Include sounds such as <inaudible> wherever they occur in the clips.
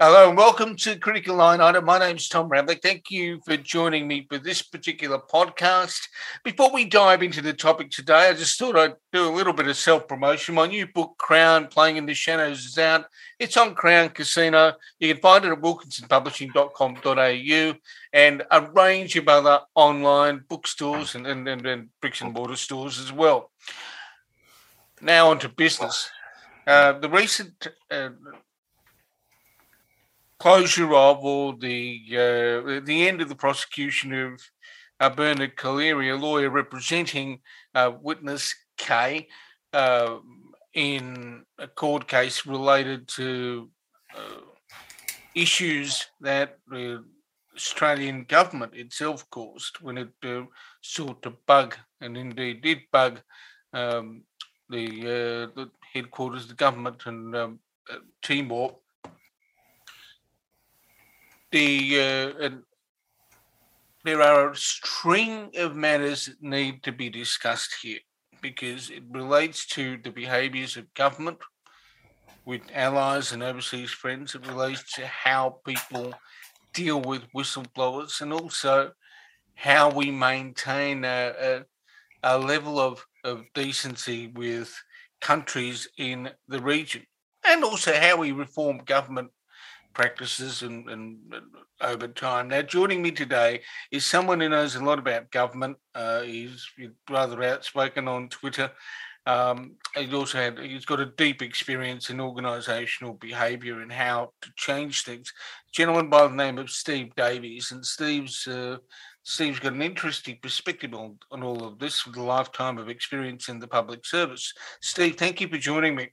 Hello and welcome to Critical Line Item. My name's Tom Ravlic. Thank you for joining me for this particular podcast. Before we dive into the topic today, I just thought I'd do a little bit of self promotion. My new book, Crown Playing in the Shadows, is out. It's on Crown Casino. You can find it at wilkinsonpublishing.com.au and a range of other online bookstores and, and, and, and bricks and mortar stores as well. Now, on to business. Uh, the recent uh, closure of or the uh, the end of the prosecution of uh, Bernard Collaery, a lawyer representing uh, witness K, uh, in a court case related to uh, issues that the Australian government itself caused when it uh, sought to bug, and indeed did bug, um, the, the headquarters of the government and um, Timor the uh, and there are a string of matters that need to be discussed here because it relates to the behaviours of government with allies and overseas friends. It relates to how people deal with whistleblowers and also how we maintain a, a, a level of, of decency with countries in the region and also how we reform government practices and, and, and, over time. Now, joining me today is someone who knows a lot about government. Uh, he's rather outspoken on Twitter. Um, he's also had he's got a deep experience in organisational behaviour and how to change things. A gentleman by the name of Steve Davies, and Steve's uh, Steve's got an interesting perspective on, on all of this with a lifetime of experience in the public service. Steve, thank you for joining me.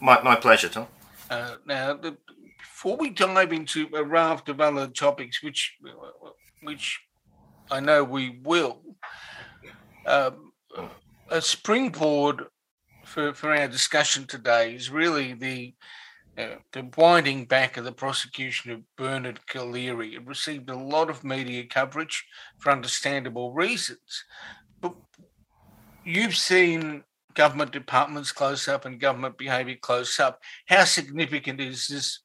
My, my pleasure, Tom. Uh, now, the, before we dive into a raft of other topics, which which I know we will, um, a springboard for, for our discussion today is really the uh, the winding back of the prosecution of Bernard Collaery. It received a lot of media coverage for understandable reasons, but you've seen government departments close up and government behaviour close up. How significant is this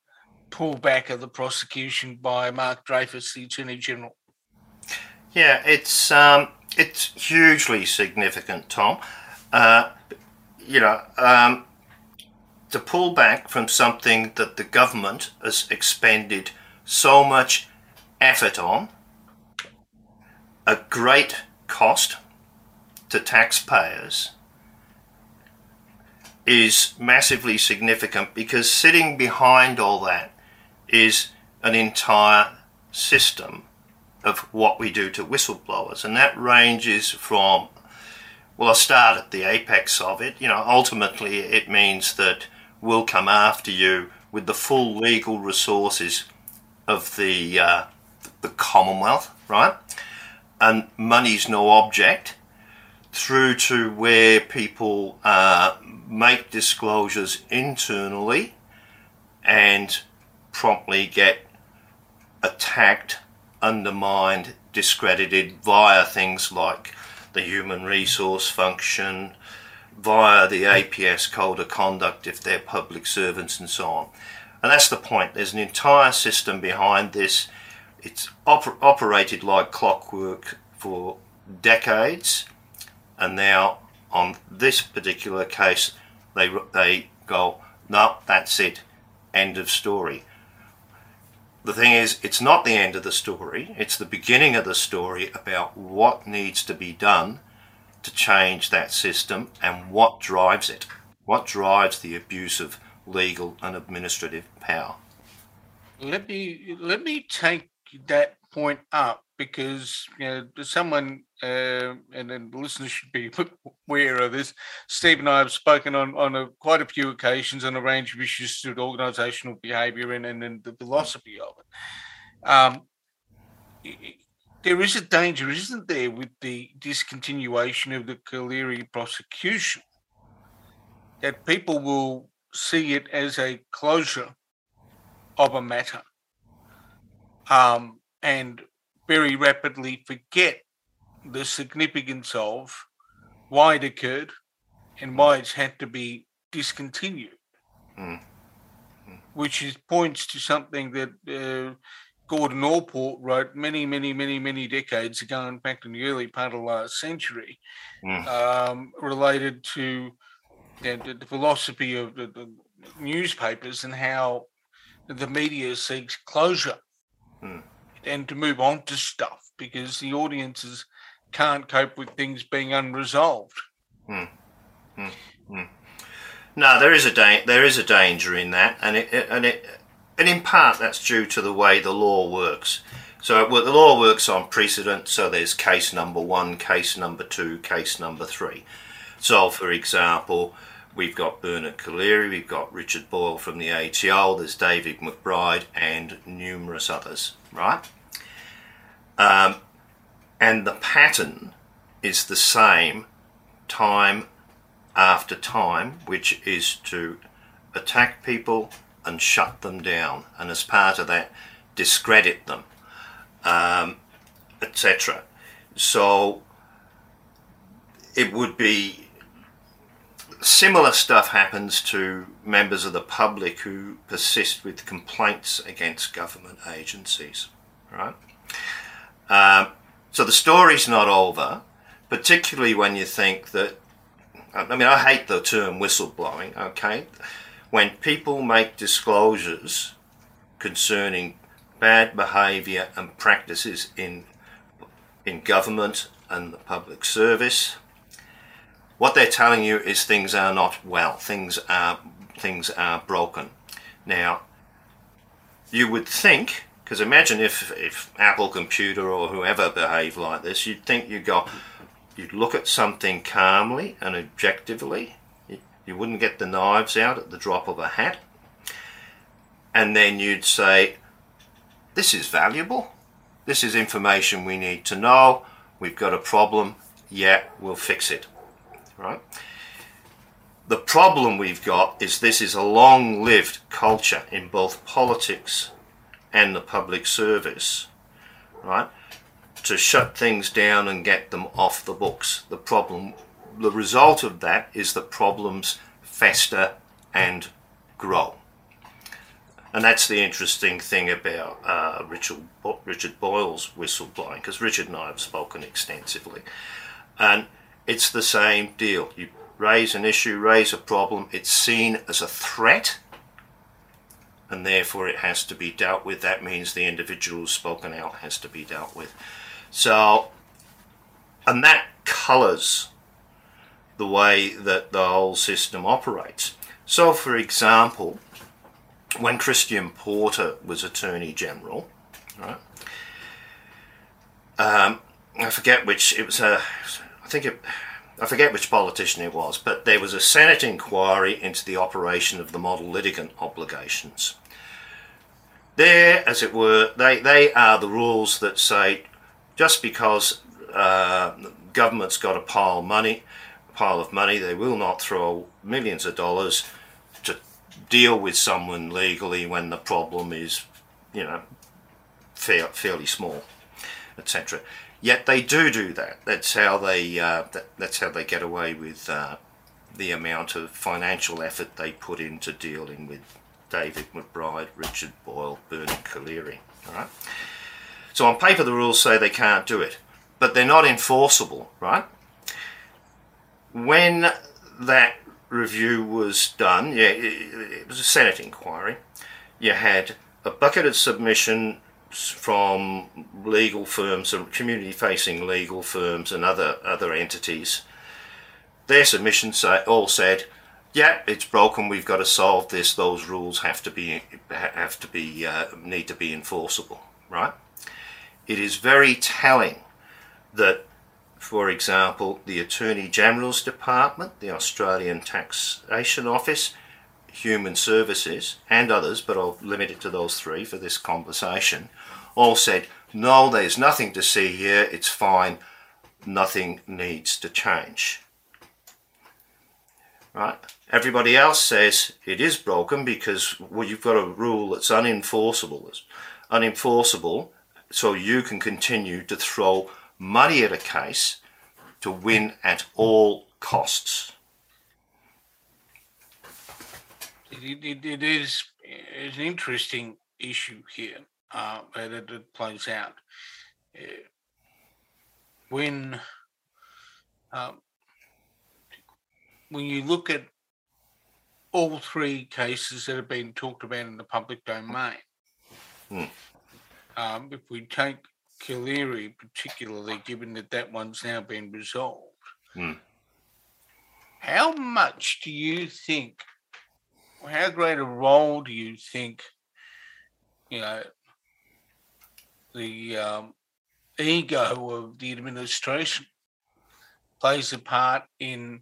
pullback of the prosecution by Mark Dreyfus, the Attorney General? Yeah, it's um, it's hugely significant, Tom. Uh, you know, um, to pull back from something that the government has expended so much effort on, a great cost to taxpayers, is massively significant because sitting behind all that is an entire system of what we do to whistleblowers, and that ranges from well, I'll start at the apex of it. You know, ultimately, it means that we'll come after you with the full legal resources of the uh, the Commonwealth, right? And money's no object. Through to where people uh, make disclosures internally and promptly get attacked, undermined, discredited via things like the human resource function, via the APS code of conduct if they're public servants and so on. And that's the point. There's an entire system behind this. It's oper- operated like clockwork for decades, and now on this particular case, they they go, no, that's it, end of story the thing is, it's not the end of the story, it's the beginning of the story about what needs to be done to change that system and what drives it. What drives the abuse of legal and administrative power? Let me let me take that point up because you know someone uh, and then listeners should be <laughs> aware of this. Steve and I have spoken on on a, quite a few occasions on a range of issues to organisational behaviour and, and, the philosophy of it. Um, there is a danger, isn't there, with the discontinuation of the Collaery prosecution, that people will see it as a closure of a matter. Um, and very rapidly forget the significance of why it occurred and why it's had to be discontinued. Mm. which is points to something that uh, Gordon Allport wrote many, many, many, many decades ago, in fact, in the early part of last century, mm. um, related to the, the, philosophy of the, the, newspapers and how the media seeks closure mm. And to move on to stuff because the audiences can't cope with things being unresolved. Mm. No, there is a da- there is a danger in that, and it, and it and in part that's due to the way the law works. So well, the law works on precedent. So there's case number one, case number two, case number three. So, for example, we've got Bernard Collaery, we've got Richard Boyle from the ATO, there's David McBride, and numerous others, right? Um, and the pattern is the same time after time, which is to attack people and shut them down, and as part of that, discredit them, um, etc. So it would be similar stuff happens to members of the public who persist with complaints against government agencies, right? Um, so the story's not over, particularly when you think that. I mean, I hate the term whistleblowing, okay? when people make disclosures concerning bad behaviour and practices in in government and the public service, what they're telling you is things are not well, things are things are broken. Now, you would think, because imagine if if Apple Computer or whoever behaved like this, you'd think you'd go, you'd look at something calmly and objectively you wouldn't get the knives out at the drop of a hat. And then you'd say, This is valuable. This is information we need to know. We've got a problem. Yeah, we'll fix it. Right? The problem we've got is this is a long lived culture in both politics and the public service. Right? To shut things down and get them off the books. The problem the result of that is the problems fester and grow. And that's the interesting thing about uh, Richard, Richard Boyle's whistleblowing, because Richard and I have spoken extensively. And it's the same deal. You raise an issue, raise a problem, it's seen as a threat, and therefore it has to be dealt with. That means the individual spoken out has to be dealt with. So, and that colours the way that the whole system operates. So, for example, when Christian Porter was Attorney General, right? Um, I forget which it was a, I think it, I forget which politician it was, but there was a Senate inquiry into the operation of the model litigant obligations. There, as it were, they, they are the rules that say just because uh, government's got a pile of money, pile of money. They will not throw millions of dollars to deal with someone legally when the problem is, you know, fair, fairly small, etc. Yet they do do that. That's how they uh, that, that's how they get away with uh, the amount of financial effort they put into dealing with David McBride, Richard Boyle, Bernard Collaery. All right. So on paper, the rules say they can't do it, but they're not enforceable, right? when that review was done, yeah, it, it was a Senate inquiry. You had a bucketed submission from legal firms and community facing legal firms and other other entities. Their submissions all said, "Yeah, it's broken. We've got to solve this. Those rules have to be have to be uh, need to be enforceable." Right? It is very telling that for example, the Attorney General's Department, the Australian Taxation Office, Human Services, and others, but I'll limit it to those three for this conversation, all said, no, there's nothing to see here, it's fine, nothing needs to change. Right? Everybody else says it is broken because well, you've got a rule that's unenforceable. It's unenforceable, so you can continue to throw money at a case to win at all costs. It, it, it is an interesting issue here uh, that it plays out. Uh, when um, when you look at all three cases that have been talked about in the public domain, Hmm. um, if we take Collaery particularly, given that that one's now been resolved, Hmm. how much do you think, how great a role do you think, you know, the um, ego of the administration plays a part in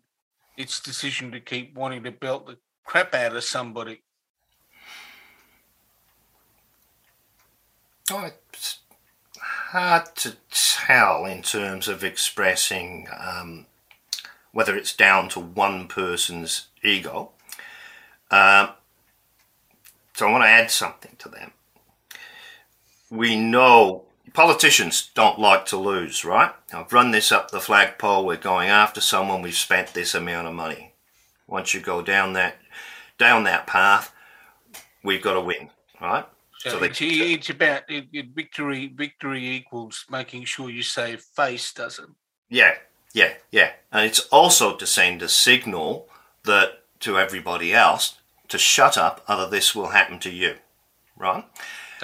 its decision to keep wanting to belt the crap out of somebody? Oh, it's hard to tell in terms of expressing um, whether it's down to one person's ego. Um, so I want to add something to that. We know politicians don't like to lose, right? I've run this up the flagpole. We're going after someone. We've spent this amount of money. Once you go down that down that path, we've got to win, right? So, So they- it's, it's about it, it, victory. Victory equals making sure you save face, doesn't? Yeah, yeah, yeah. And it's also to send a signal that to everybody else to shut up, other this will happen to you, right?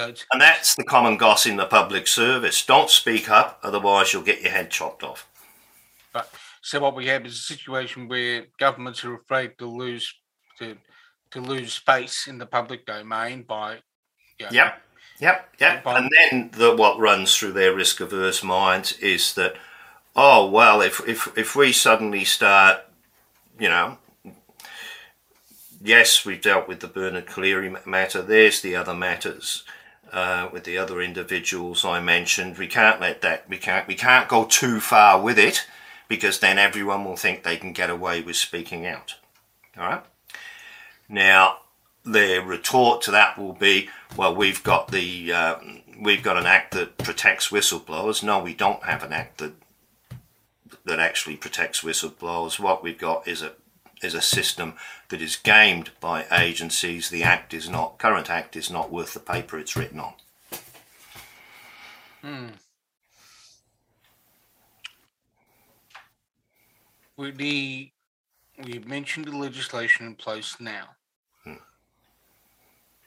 It's, And that's the common goss in the public service. Don't speak up, otherwise you'll get your head chopped off. but so what we have is a situation where governments are afraid to lose to to lose space in the public domain by yeah, Yep, yep, yep. But- And then the, what runs through their risk averse minds is that, oh well, if if if we suddenly start, you know, yes, we've dealt with the Bernard Collaery matter. There's the other matters. Uh, with the other individuals I mentioned, we can't let that. We can't. We can't go too far with it, because then everyone will think they can get away with speaking out. All right. Now, their retort to that will be, well, we've got the uh, we've got an act that protects whistleblowers. No, we don't have an act that that actually protects whistleblowers. What we've got is a is a system that is gamed by agencies. The act is not current act is not worth the paper it's written on. Hmm. We the we've mentioned the legislation in place now. Hmm.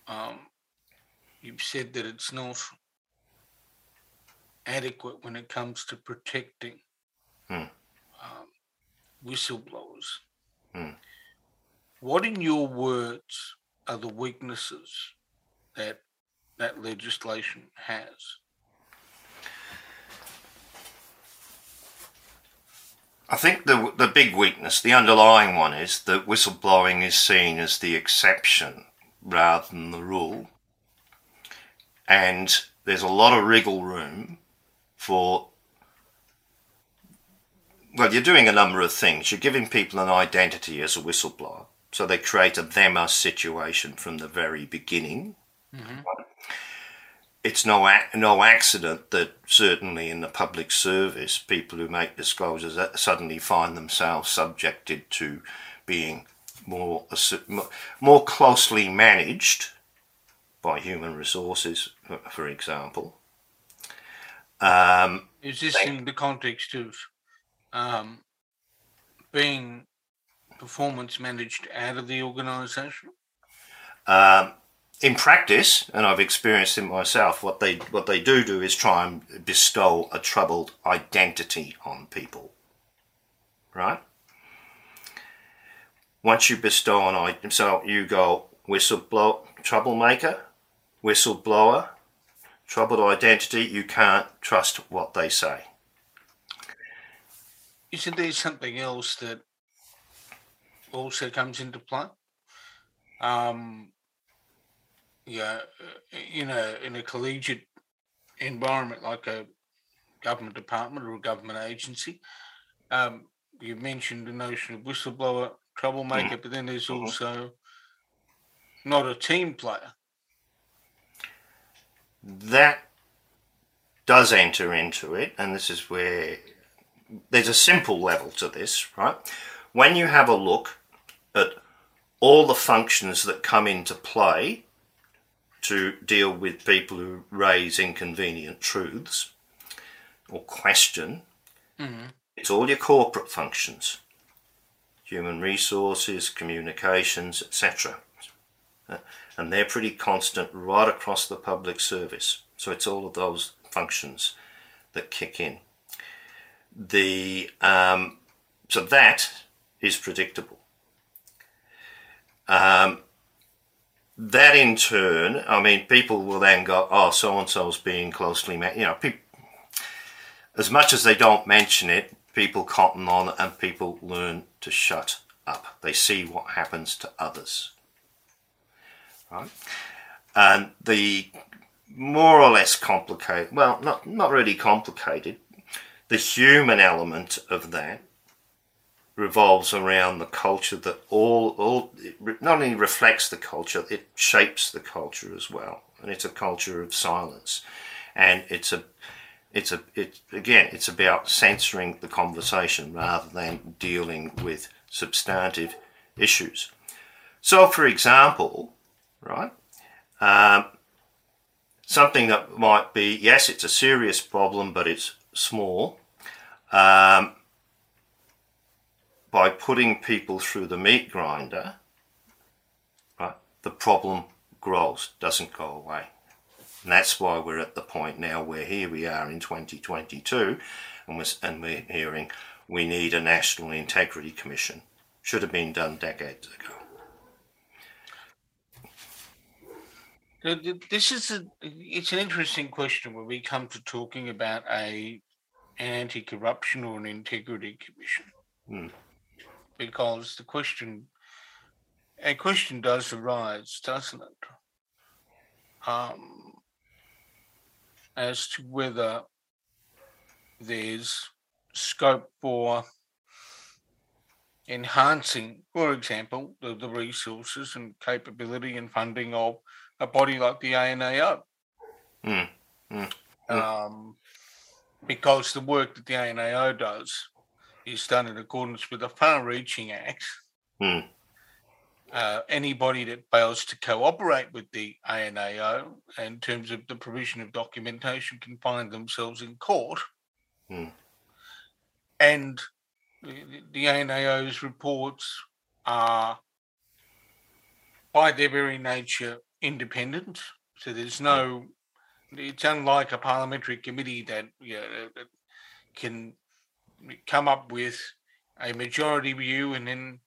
Um, you've said that it's not adequate when it comes to protecting Hmm. um, whistleblowers. Hmm. What, in your words, are the weaknesses that that legislation has? I think the the big weakness, the underlying one, is that whistleblowing is seen as the exception rather than the rule, and there's a lot of wriggle room for. Well, you're doing a number of things. You're giving people an identity as a whistleblower, so they create a them us situation from the very beginning it's no ac- no accident that certainly in the public service, people who make disclosures suddenly find themselves subjected to being more more closely managed by human resources, for- example. Um, Is this Thank- in the context of um, being performance managed out of the organisation? Um, in practice, and I've experienced it myself, what they what they do do is try and bestow a troubled identity on people, right? Once you bestow an identity, so you go whistleblower, troublemaker, whistleblower, troubled identity. You can't trust what they say. Isn't there something else that also comes into play? Um, yeah, uh, in a in a collegiate environment like a government department or a government agency, um, you mentioned the notion of whistleblower, troublemaker, but then there's Mhm. also not a team player. that does enter into it, and this is where there's a simple level to this, right? When you have a look all the functions that come into play to deal with people who raise inconvenient truths or question. Mm-hmm. It's all your corporate functions human resources, communications, etc. And they're pretty constant right across the public service. So it's all of those functions that kick in. The um, so that is predictable. Um, that in turn, I mean, people will then go, "Oh, so and so's being closely, ma-. you know." Pe- as much as they don't mention it, people cotton on and people learn to shut up. They see what happens to others. Right? And the more or less complicated, well, not, not really complicated, the human element of that revolves around the culture that all, all not only reflects the culture, it shapes the culture as well. And it's a culture of silence. And it's a it's a it again it's about censoring the conversation rather than dealing with substantive issues so for example right um, something that might be yes it's a serious problem but it's small um, by putting people through the meat grinder right the problem grows doesn't go away and that's why we're at the point now where here we are in 2022 and we're, and we're hearing we need a National Integrity Commission. Should have been done decades ago. This is a, it's an interesting question when we come to talking about a an anti-corruption or an integrity commission, hmm. Because the question a question does arise, doesn't it? Um, as to whether there's scope for enhancing, for example, the, the resources and capability and funding of a body like the ANAO. Mm. Mm. Um, because the work that the ANAO does is done in accordance with the Far Reaching Act. Mm uh, anybody that fails to cooperate with the ANAO in terms of the provision of documentation can find themselves in court. Hmm. And the, the ANAO's reports are, by their very nature, independent. So there's no, it's unlike a parliamentary committee that, you know, that can come up with a majority view and then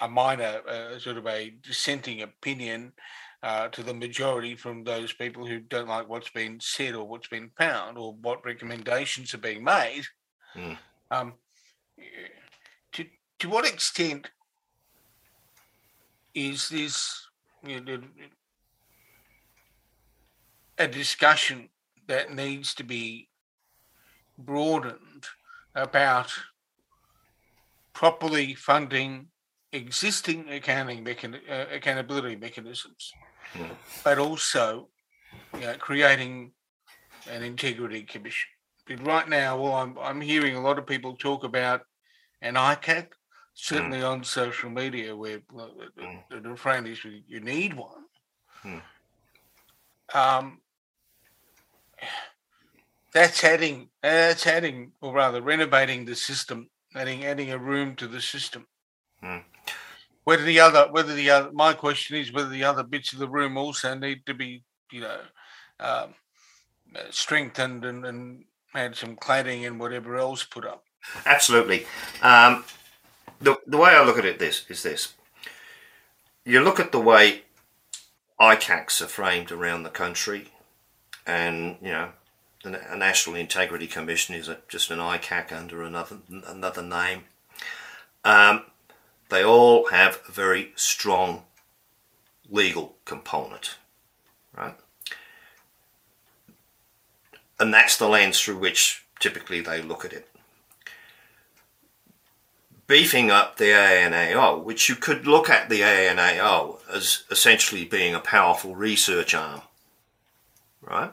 a minor uh, sort of a dissenting opinion uh, to the majority from those people who don't like what's been said or what's been found or what recommendations are being made. Mm. Um, to to what extent is this you know, a discussion that needs to be broadened about properly funding existing accounting mechan- uh, accountability mechanisms, yeah. but also you know, creating an integrity commission. But right now, well, I'm I'm hearing a lot of people talk about an ICAC, certainly mm. on social media, where mm. the, the, refrain is you need one. Mm. Um, that's adding that's adding, or rather, renovating the system, adding adding a room to the system. Mm. Whether the other, whether the other, my question is whether the other bits of the room also need to be, you know, um, strengthened and, and had some cladding and whatever else put up. Absolutely. Um, the the way I look at it this is this. You look at the way ICACs are framed around the country, and you know, a National Integrity Commission is a, just an ICAC under another another name. Um, they all have a very strong legal component, right? And that's the lens through which typically they look at it. Beefing up the ANAO, which you could look at the ANAO as essentially being a powerful research arm, right?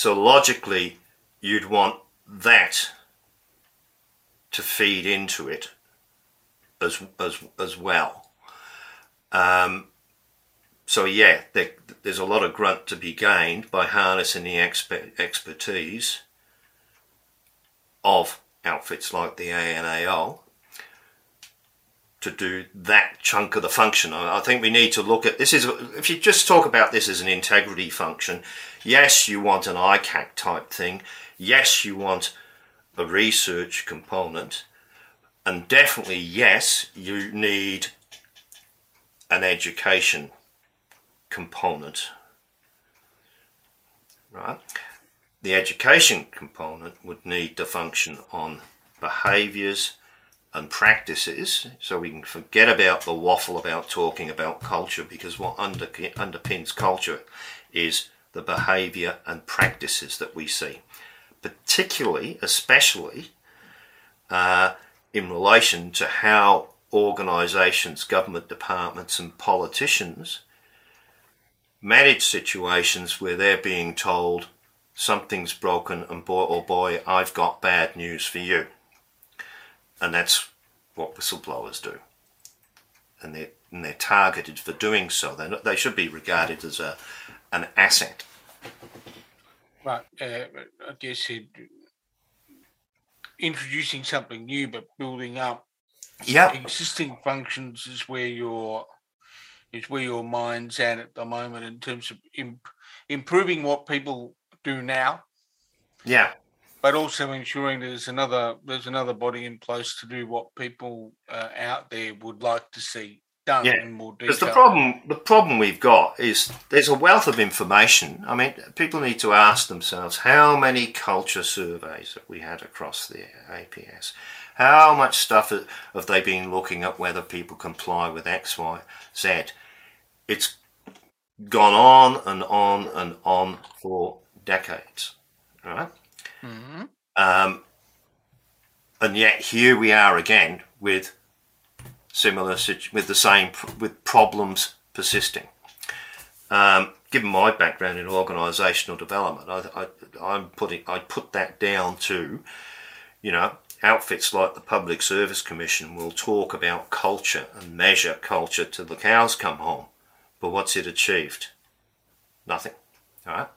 So logically, you'd want that to feed into it as as as well. Um, so yeah, there, there's a lot of grunt to be gained by harnessing the exper- expertise of outfits like the ANAO to do that chunk of the function. I think we need to look at this is if you just talk about this as an integrity function, yes, you want an ICAC type thing, yes, you want a research component, and definitely yes, you need an education component. Right? The education component would need to function on behaviors and practices so we can forget about the waffle about talking about culture because what under, underpins culture is the behavior and practices that we see particularly especially uh, in relation to how organisations government departments and politicians manage situations where they're being told something's broken and boy oh boy I've got bad news for you and that's what whistleblowers do. And they're, and they're targeted for doing so. They they should be regarded as a an asset. Right. Uh, I guess it, introducing something new, but building up yeah existing functions is where your is where your mind's at at the moment in terms of imp- improving what people do now. Yeah but also ensuring there's another there's another body in place to do what people uh, out there would like to see done yeah. in more detail. Because the problem the problem we've got is there's a wealth of information. I mean, people need to ask themselves how many culture surveys have we had across the APS. How much stuff have they been looking at whether people comply with X, Y, Z? It's gone on and on and on for decades, right? Mm-hmm. Um, and yet here we are again with similar with the same with problems persisting. Um, given my background in organisational development, I, I, I'm putting I put that down to, you know, outfits like the Public Service Commission will talk about culture and measure culture till the cows come home, but what's it achieved? Nothing. All right.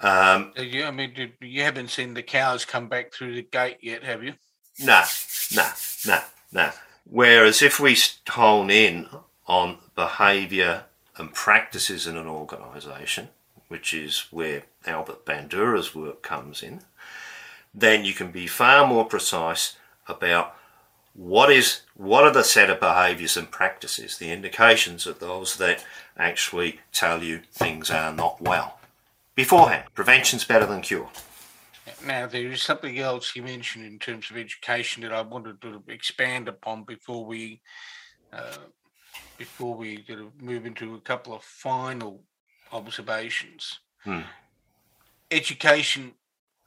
Um, yeah, I mean, you haven't seen the cows come back through the gate yet, have you? No, no, no, no. Whereas if we hone in on behaviour and practices in an organisation, which is where Albert Bandura's work comes in, then you can be far more precise about what is what are the set of behaviours and practices, the indications of those that actually tell you things are not well beforehand. Prevention's better than cure. Now, there is something else you mentioned in terms of education that I wanted to expand upon before we uh, before we sort of move into a couple of final observations. Hmm. Education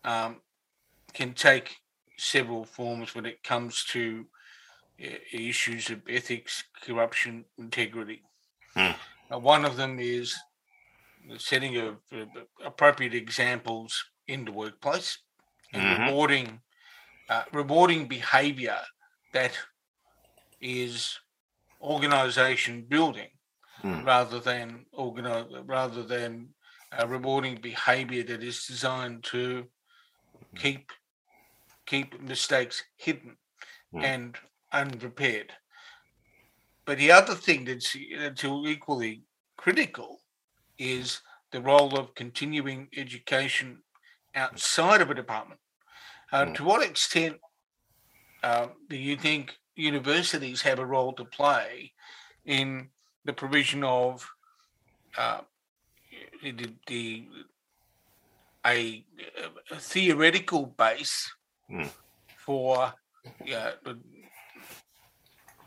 um, can take several forms when it comes to uh, issues of ethics, corruption, integrity. Hmm. Uh, one of them is the setting of uh, appropriate examples in the workplace and mm-hmm. rewarding uh, rewarding behavior that is organization building mm. rather than organize rather than uh, rewarding behavior that is designed to keep keep mistakes hidden mm. and unrepaired but the other thing that's, that's equally critical is the role of continuing education outside of a department. Uh, mm. To what extent uh, do you think universities have a role to play in the provision of uh, the, the a, a, theoretical base mm. for the,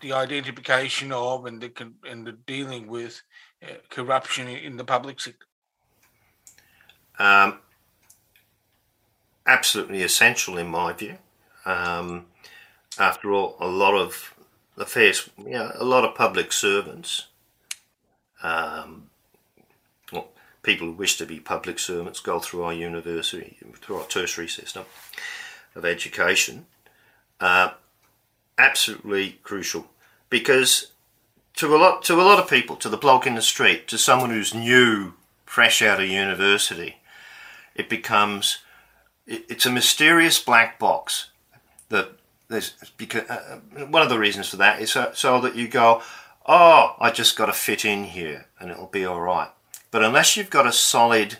the identification of and the and the dealing with uh, corruption in the public sector? Um, absolutely essential in my view. Um, after all, a lot of affairs, you know, a lot of public servants, um, well, people who wish to be public servants go through our university, through our tertiary system of education. Uh, absolutely crucial because to a lot to a lot of people, to the bloke in the street, to someone who's new, fresh out of university, it becomes it's a mysterious black box that there's because uh, one of the reasons for that is so, so that you go, oh, I just got to fit in here and it'll be all right. But unless you've got a solid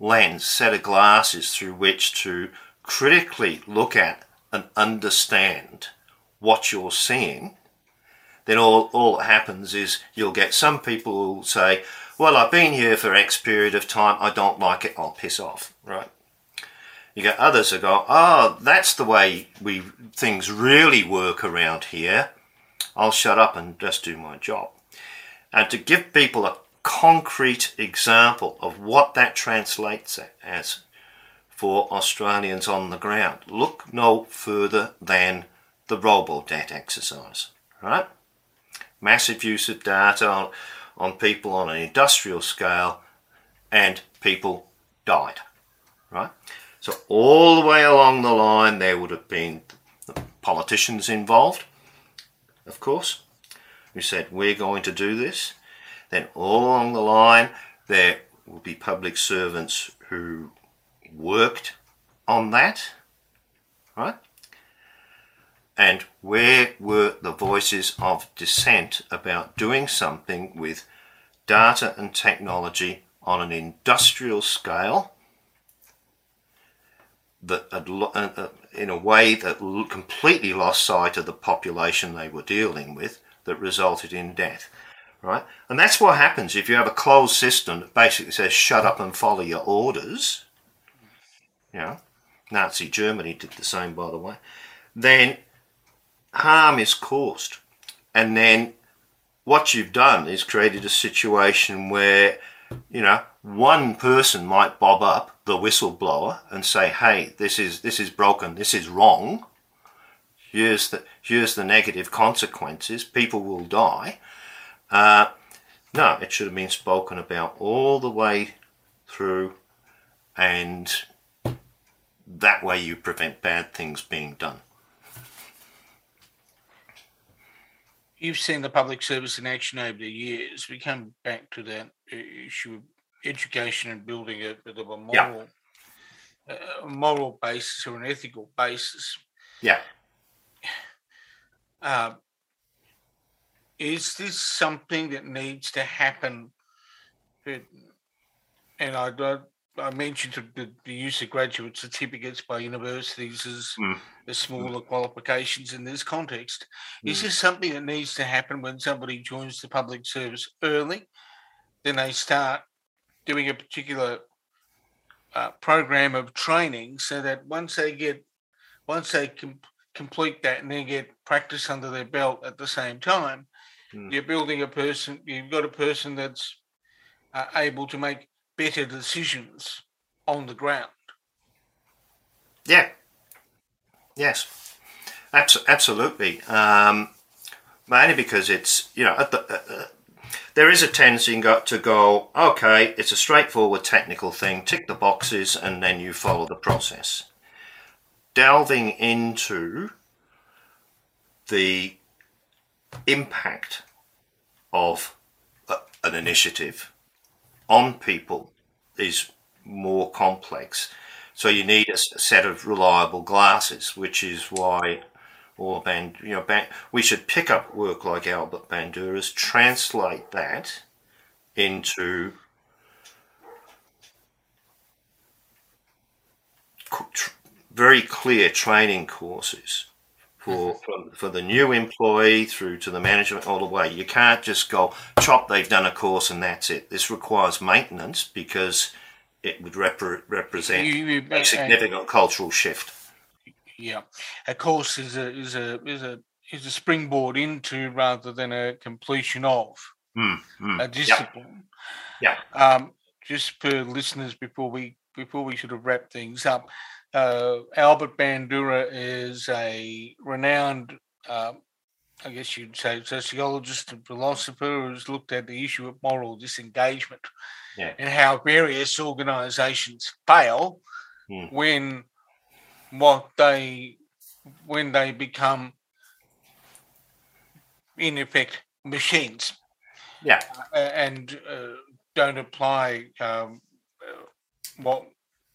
lens, set of glasses through which to critically look at and understand what you're seeing, then all, all that happens is you'll get some people who will say, well, I've been here for X period of time, I don't like it, I'll piss off, right? You get others who go, oh, that's the way we things really work around here. I'll shut up and just do my job. And to give people a concrete example of what that translates as for Australians on the ground, look no further than the Robodebt exercise, right? Massive use of data on, on people on an industrial scale, and people died, right? So all the way along the line, there would have been politicians involved, of course, who said, we're going to do this. Then all along the line, there would be public servants who worked on that, right? And where were the voices of dissent about doing something with data and technology on an industrial scale that had, in a way that completely lost sight of the population they were dealing with that resulted in death right? And that's what happens if you have a closed system that basically says shut up and follow your orders you know? Nazi germany did the same by the way. Then harm is caused. And then what you've done is created a situation where you know one person might bob up the whistleblower and say, "Hey, this is this is broken. This is wrong. Here's the here's the negative consequences. People will die." Uh, no, it should have been spoken about all the way through, and that way you prevent bad things being done. You've seen the public service in action over the years. We come back to that issue education and building it with a moral, yeah. a moral basis or an ethical basis. Yeah. <sighs> Uh, is this something that needs to happen? And I, I mentioned the, the, use of graduate certificates by universities as mm. the smaller mm. qualifications in this context. Mm. Is this something that needs to happen when somebody joins the public service early? Then they start doing a particular uh, program of training so that once they get once they com- complete that and then get practice under their belt at the same time mm. you're building a person you've got a person that's uh, able to make better decisions on the ground. Yeah. Yes. Abs- absolutely. Um, mainly because it's you know at the uh, there is a tendency to go, okay, it's a straightforward technical thing, tick the boxes, and then you follow the process. Delving into the impact of an initiative on people is more complex. So you need a set of reliable glasses, which is why or band, you know, band, we should pick up work like Albert Bandura's, translate that into very clear training courses for, for, for the new employee through to the management all the way. You can't just go chop. They've done a course and that's it. This requires maintenance because it would rep- represent a significant cultural shift. Yeah, Of course is a is a is a is a springboard into rather than a completion of mm, mm, a discipline. Yeah. yeah. Um, just for listeners, before we before we sort of wrap things up, uh, Albert Bandura is a renowned, uh, I guess you'd say, sociologist and philosopher who's looked at the issue of moral disengagement yeah. and how various organisations fail mm. when what they when they become in effect machines. Yeah. Uh, and uh, don't apply um, what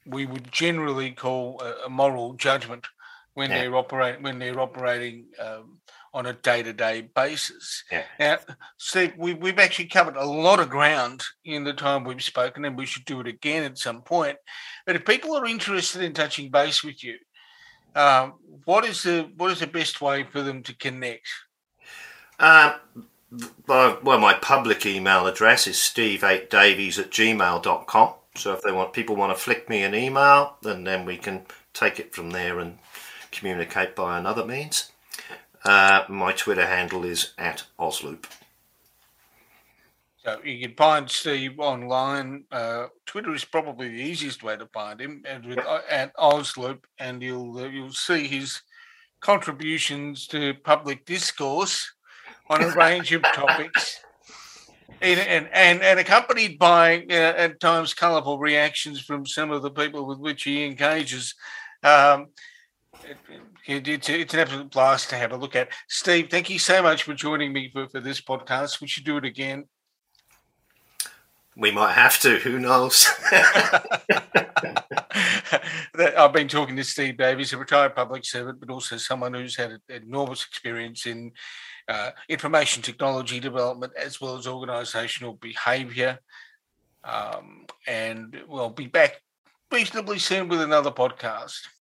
we would generally call a, a moral judgment when Yeah. they're operating when they're operating um, on a day-to-day basis. Yeah. Now, Steve, we, we've actually covered a lot of ground in the time we've spoken, and we should do it again at some point. But if people are interested in touching base with you, um, what is the what is the best way for them to connect? Um, well, well, my public email address is steve8davies at gmail.com. So if they want people want to flick me an email, then then we can take it from there and communicate by another means. Uh, my Twitter handle is at Osloop. So you can find Steve online. Uh, Twitter is probably the easiest way to find him, and with uh, at Osloop, and you'll uh, you'll see his contributions to public discourse on a range of topics, and and and, and accompanied by uh, at times colourful reactions from some of the people with which he engages. Um, it- it- it's, it's an absolute blast to have a look at. Steve, thank you so much for joining me for, for this podcast. We should do it again. We might have to. Who knows? <laughs> I've been talking to Steve Davies, a retired public servant, but also someone who's had enormous experience in uh, information technology development as well as organisational behaviour. Um, and we'll be back reasonably soon with another podcast.